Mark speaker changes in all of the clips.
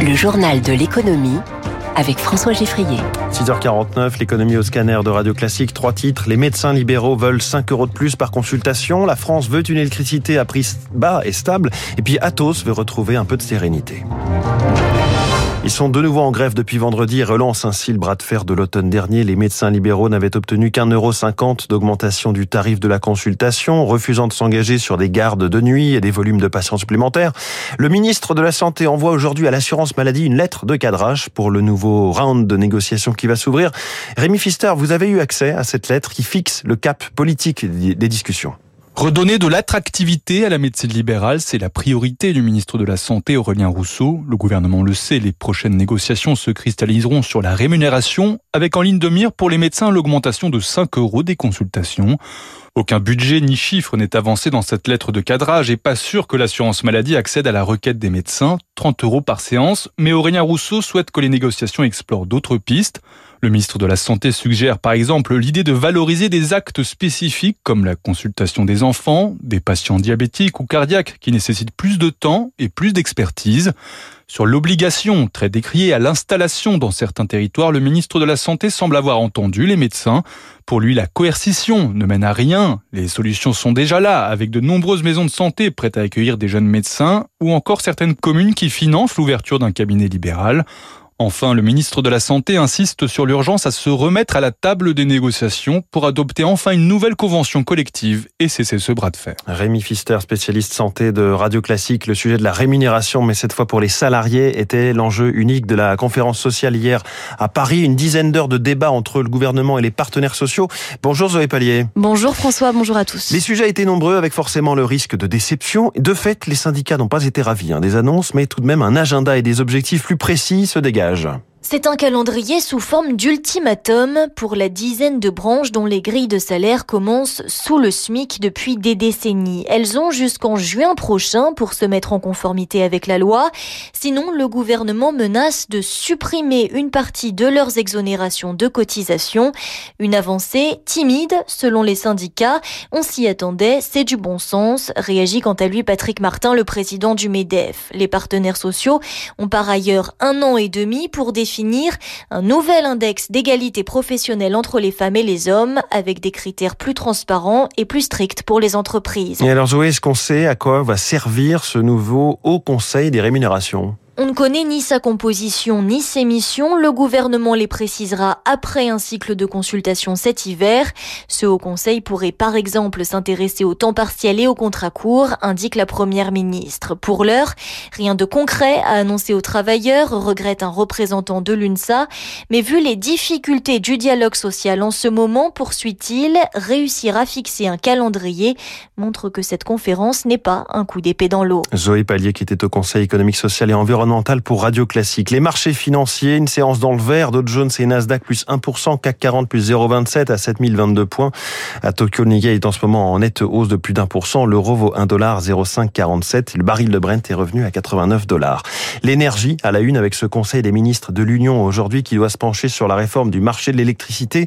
Speaker 1: Le journal de l'économie avec François Geffrier.
Speaker 2: 6h49, l'économie au scanner de Radio Classique. Trois titres. Les médecins libéraux veulent 5 euros de plus par consultation. La France veut une électricité à prix bas et stable. Et puis Athos veut retrouver un peu de sérénité. Ils sont de nouveau en grève depuis vendredi et relancent ainsi le bras de fer de l'automne dernier. Les médecins libéraux n'avaient obtenu qu'un euro cinquante d'augmentation du tarif de la consultation, refusant de s'engager sur des gardes de nuit et des volumes de patients supplémentaires. Le ministre de la Santé envoie aujourd'hui à l'assurance maladie une lettre de cadrage pour le nouveau round de négociations qui va s'ouvrir. Rémi Fister, vous avez eu accès à cette lettre qui fixe le cap politique des discussions.
Speaker 3: Redonner de l'attractivité à la médecine libérale, c'est la priorité du ministre de la Santé Aurélien Rousseau. Le gouvernement le sait, les prochaines négociations se cristalliseront sur la rémunération, avec en ligne de mire pour les médecins l'augmentation de 5 euros des consultations. Aucun budget ni chiffre n'est avancé dans cette lettre de cadrage et pas sûr que l'assurance maladie accède à la requête des médecins, 30 euros par séance, mais Aurélien Rousseau souhaite que les négociations explorent d'autres pistes. Le ministre de la Santé suggère par exemple l'idée de valoriser des actes spécifiques comme la consultation des enfants, des patients diabétiques ou cardiaques qui nécessitent plus de temps et plus d'expertise. Sur l'obligation, très décriée à l'installation dans certains territoires, le ministre de la Santé semble avoir entendu les médecins. Pour lui, la coercition ne mène à rien. Les solutions sont déjà là, avec de nombreuses maisons de santé prêtes à accueillir des jeunes médecins, ou encore certaines communes qui financent l'ouverture d'un cabinet libéral. Enfin, le ministre de la Santé insiste sur l'urgence à se remettre à la table des négociations pour adopter enfin une nouvelle convention collective et cesser ce bras de fer.
Speaker 2: Rémi Fister, spécialiste santé de Radio Classique, le sujet de la rémunération, mais cette fois pour les salariés, était l'enjeu unique de la conférence sociale hier à Paris. Une dizaine d'heures de débat entre le gouvernement et les partenaires sociaux. Bonjour Zoé Pallier.
Speaker 4: Bonjour François, bonjour à tous.
Speaker 2: Les sujets étaient nombreux avec forcément le risque de déception. De fait, les syndicats n'ont pas été ravis hein, des annonces, mais tout de même un agenda et des objectifs plus précis se dégagent voyage.
Speaker 4: C'est un calendrier sous forme d'ultimatum pour la dizaine de branches dont les grilles de salaire commencent sous le SMIC depuis des décennies. Elles ont jusqu'en juin prochain pour se mettre en conformité avec la loi. Sinon, le gouvernement menace de supprimer une partie de leurs exonérations de cotisation. Une avancée timide selon les syndicats. On s'y attendait, c'est du bon sens, réagit quant à lui Patrick Martin, le président du MEDEF. Les partenaires sociaux ont par ailleurs un an et demi pour définir un nouvel index d'égalité professionnelle entre les femmes et les hommes avec des critères plus transparents et plus stricts pour les entreprises.
Speaker 2: Et alors Zoé, est-ce qu'on sait à quoi va servir ce nouveau Haut Conseil des rémunérations?
Speaker 4: On ne connaît ni sa composition ni ses missions. Le gouvernement les précisera après un cycle de consultation cet hiver. Ce haut conseil pourrait par exemple s'intéresser au temps partiel et au contrat court, indique la première ministre. Pour l'heure, rien de concret à annoncer aux travailleurs, regrette un représentant de l'UNSA. Mais vu les difficultés du dialogue social en ce moment, poursuit-il, réussir à fixer un calendrier montre que cette conférence n'est pas un coup d'épée dans l'eau.
Speaker 2: Zoé Pallier qui était au Conseil économique, social et environnemental pour Radio Classique. Les marchés financiers, une séance dans le vert, Dow Jones et Nasdaq plus 1%, CAC 40 plus 0,27 à 7022 points. À Tokyo, Nikkei est en ce moment en nette hausse de plus d'un pour cent. L'euro vaut 1 dollar 0,547. Le baril de Brent est revenu à 89 dollars. L'énergie à la une avec ce conseil des ministres de l'Union aujourd'hui qui doit se pencher sur la réforme du marché de l'électricité.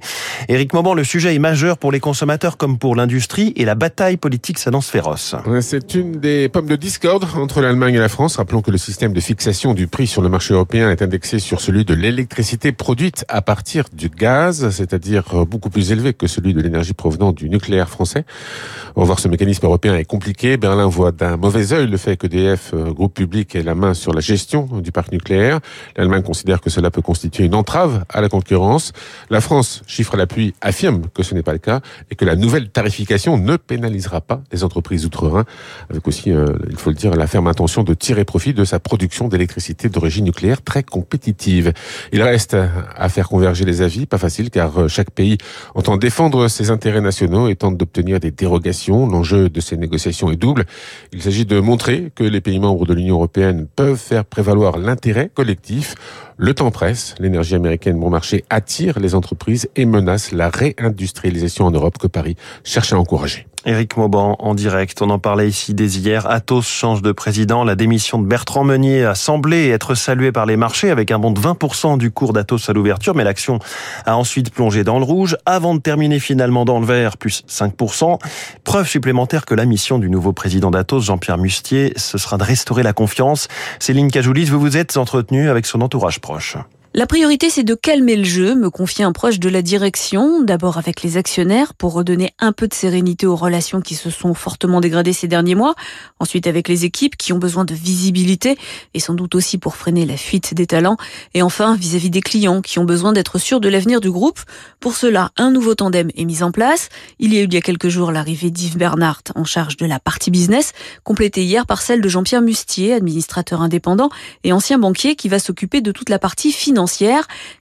Speaker 2: Éric Mauban, le sujet est majeur pour les consommateurs comme pour l'industrie et la bataille politique s'annonce féroce.
Speaker 5: C'est une des pommes de discorde entre l'Allemagne et la France. Rappelons que le système de fixation du prix sur le marché européen est indexée sur celui de l'électricité produite à partir du gaz, c'est-à-dire beaucoup plus élevé que celui de l'énergie provenant du nucléaire français. On va voir ce mécanisme européen est compliqué. Berlin voit d'un mauvais œil le fait que DF, euh, groupe public, ait la main sur la gestion du parc nucléaire. L'Allemagne considère que cela peut constituer une entrave à la concurrence. La France, chiffre à l'appui, affirme que ce n'est pas le cas et que la nouvelle tarification ne pénalisera pas les entreprises outre-Rhin, avec aussi, euh, il faut le dire, la ferme intention de tirer profit de sa production d'électricité électricité d'origine nucléaire très compétitive. Il reste à faire converger les avis, pas facile car euh, chaque pays entend défendre ses intérêts nationaux et tente d'obtenir des dérogations. L'enjeu de ces négociations est double. Il s'agit de montrer que les pays membres de l'Union européenne peuvent faire prévaloir l'intérêt collectif. Le temps presse, l'énergie américaine bon marché attire les entreprises et menace la réindustrialisation en Europe que Paris cherche à encourager.
Speaker 2: Éric Mauban en direct. On en parlait ici dès hier. Athos change de président. La démission de Bertrand Meunier a semblé être saluée par les marchés avec un bond de 20% du cours d'Athos à l'ouverture, mais l'action a ensuite plongé dans le rouge avant de terminer finalement dans le vert, plus 5%. Preuve supplémentaire que la mission du nouveau président d'Athos, Jean-Pierre Mustier, ce sera de restaurer la confiance. Céline Cajoulis, vous vous êtes entretenu avec son entourage proche.
Speaker 6: La priorité, c'est de calmer le jeu, me confie un proche de la direction, d'abord avec les actionnaires pour redonner un peu de sérénité aux relations qui se sont fortement dégradées ces derniers mois, ensuite avec les équipes qui ont besoin de visibilité et sans doute aussi pour freiner la fuite des talents, et enfin vis-à-vis des clients qui ont besoin d'être sûrs de l'avenir du groupe. Pour cela, un nouveau tandem est mis en place. Il y a eu il y a quelques jours l'arrivée d'Yves Bernhardt en charge de la partie business, complétée hier par celle de Jean-Pierre Mustier, administrateur indépendant et ancien banquier qui va s'occuper de toute la partie financière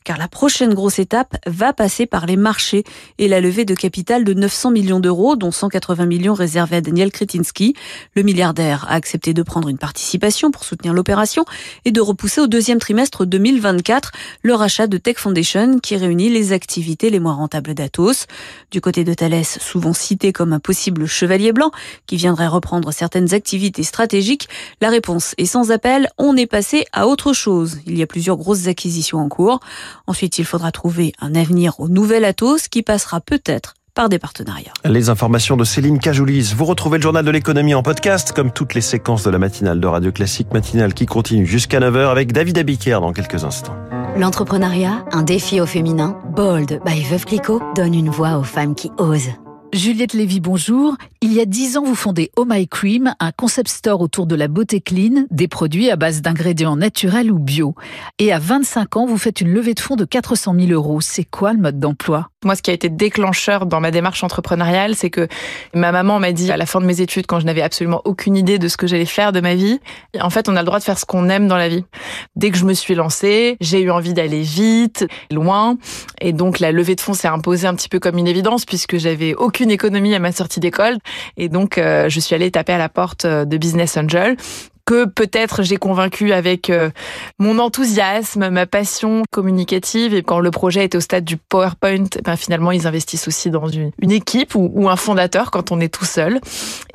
Speaker 6: car la prochaine grosse étape va passer par les marchés et la levée de capital de 900 millions d'euros, dont 180 millions réservés à Daniel Kretinsky. Le milliardaire a accepté de prendre une participation pour soutenir l'opération et de repousser au deuxième trimestre 2024 le rachat de Tech Foundation qui réunit les activités les moins rentables d'Atos. Du côté de Thales, souvent cité comme un possible chevalier blanc qui viendrait reprendre certaines activités stratégiques, la réponse est sans appel, on est passé à autre chose. Il y a plusieurs grosses acquisitions en cours. Ensuite, il faudra trouver un avenir au nouvel Atos qui passera peut-être par des partenariats.
Speaker 2: Les informations de Céline Cajoulis. Vous retrouvez le journal de l'économie en podcast, comme toutes les séquences de la matinale de Radio Classique, matinale qui continue jusqu'à 9h avec David Abiker dans quelques instants.
Speaker 1: L'entrepreneuriat, un défi au féminin. Bold by Veuve Clicquot donne une voix aux femmes qui osent.
Speaker 7: Juliette Lévy, bonjour. Il y a dix ans, vous fondez Oh My Cream, un concept store autour de la beauté clean, des produits à base d'ingrédients naturels ou bio. Et à 25 ans, vous faites une levée de fonds de 400 000 euros. C'est quoi le mode d'emploi?
Speaker 8: Moi, ce qui a été déclencheur dans ma démarche entrepreneuriale, c'est que ma maman m'a dit à la fin de mes études, quand je n'avais absolument aucune idée de ce que j'allais faire de ma vie, en fait, on a le droit de faire ce qu'on aime dans la vie. Dès que je me suis lancée, j'ai eu envie d'aller vite, loin, et donc la levée de fonds s'est imposée un petit peu comme une évidence puisque j'avais aucune une économie à ma sortie d'école. Et donc, euh, je suis allée taper à la porte euh, de Business Angel peut-être j'ai convaincu avec euh, mon enthousiasme, ma passion communicative. Et quand le projet est au stade du PowerPoint, ben finalement, ils investissent aussi dans une, équipe ou, un fondateur quand on est tout seul.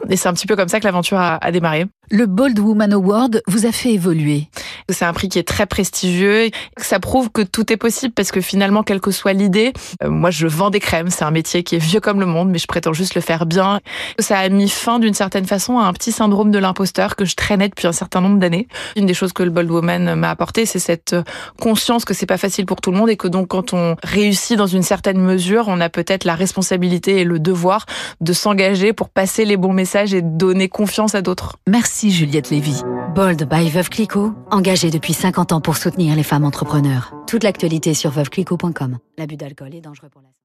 Speaker 8: Et c'est un petit peu comme ça que l'aventure a démarré.
Speaker 7: Le Bold Woman Award vous a fait évoluer.
Speaker 8: C'est un prix qui est très prestigieux. Ça prouve que tout est possible parce que finalement, quelle que soit l'idée, euh, moi je vends des crèmes. C'est un métier qui est vieux comme le monde, mais je prétends juste le faire bien. Ça a mis fin d'une certaine façon à un petit syndrome de l'imposteur que je traînais depuis un certain nombre d'années. Une des choses que le Bold Woman m'a apporté, c'est cette euh, conscience que c'est pas facile pour tout le monde et que donc quand on réussit dans une certaine mesure, on a peut-être la responsabilité et le devoir de s'engager pour passer les bons messages et donner confiance à d'autres.
Speaker 7: Merci Juliette Lévy.
Speaker 1: Bold by Veuve Clicquot, engagé depuis 50 ans pour soutenir les femmes entrepreneurs. Toute l'actualité sur veuveclicquot.com. L'abus d'alcool est dangereux pour la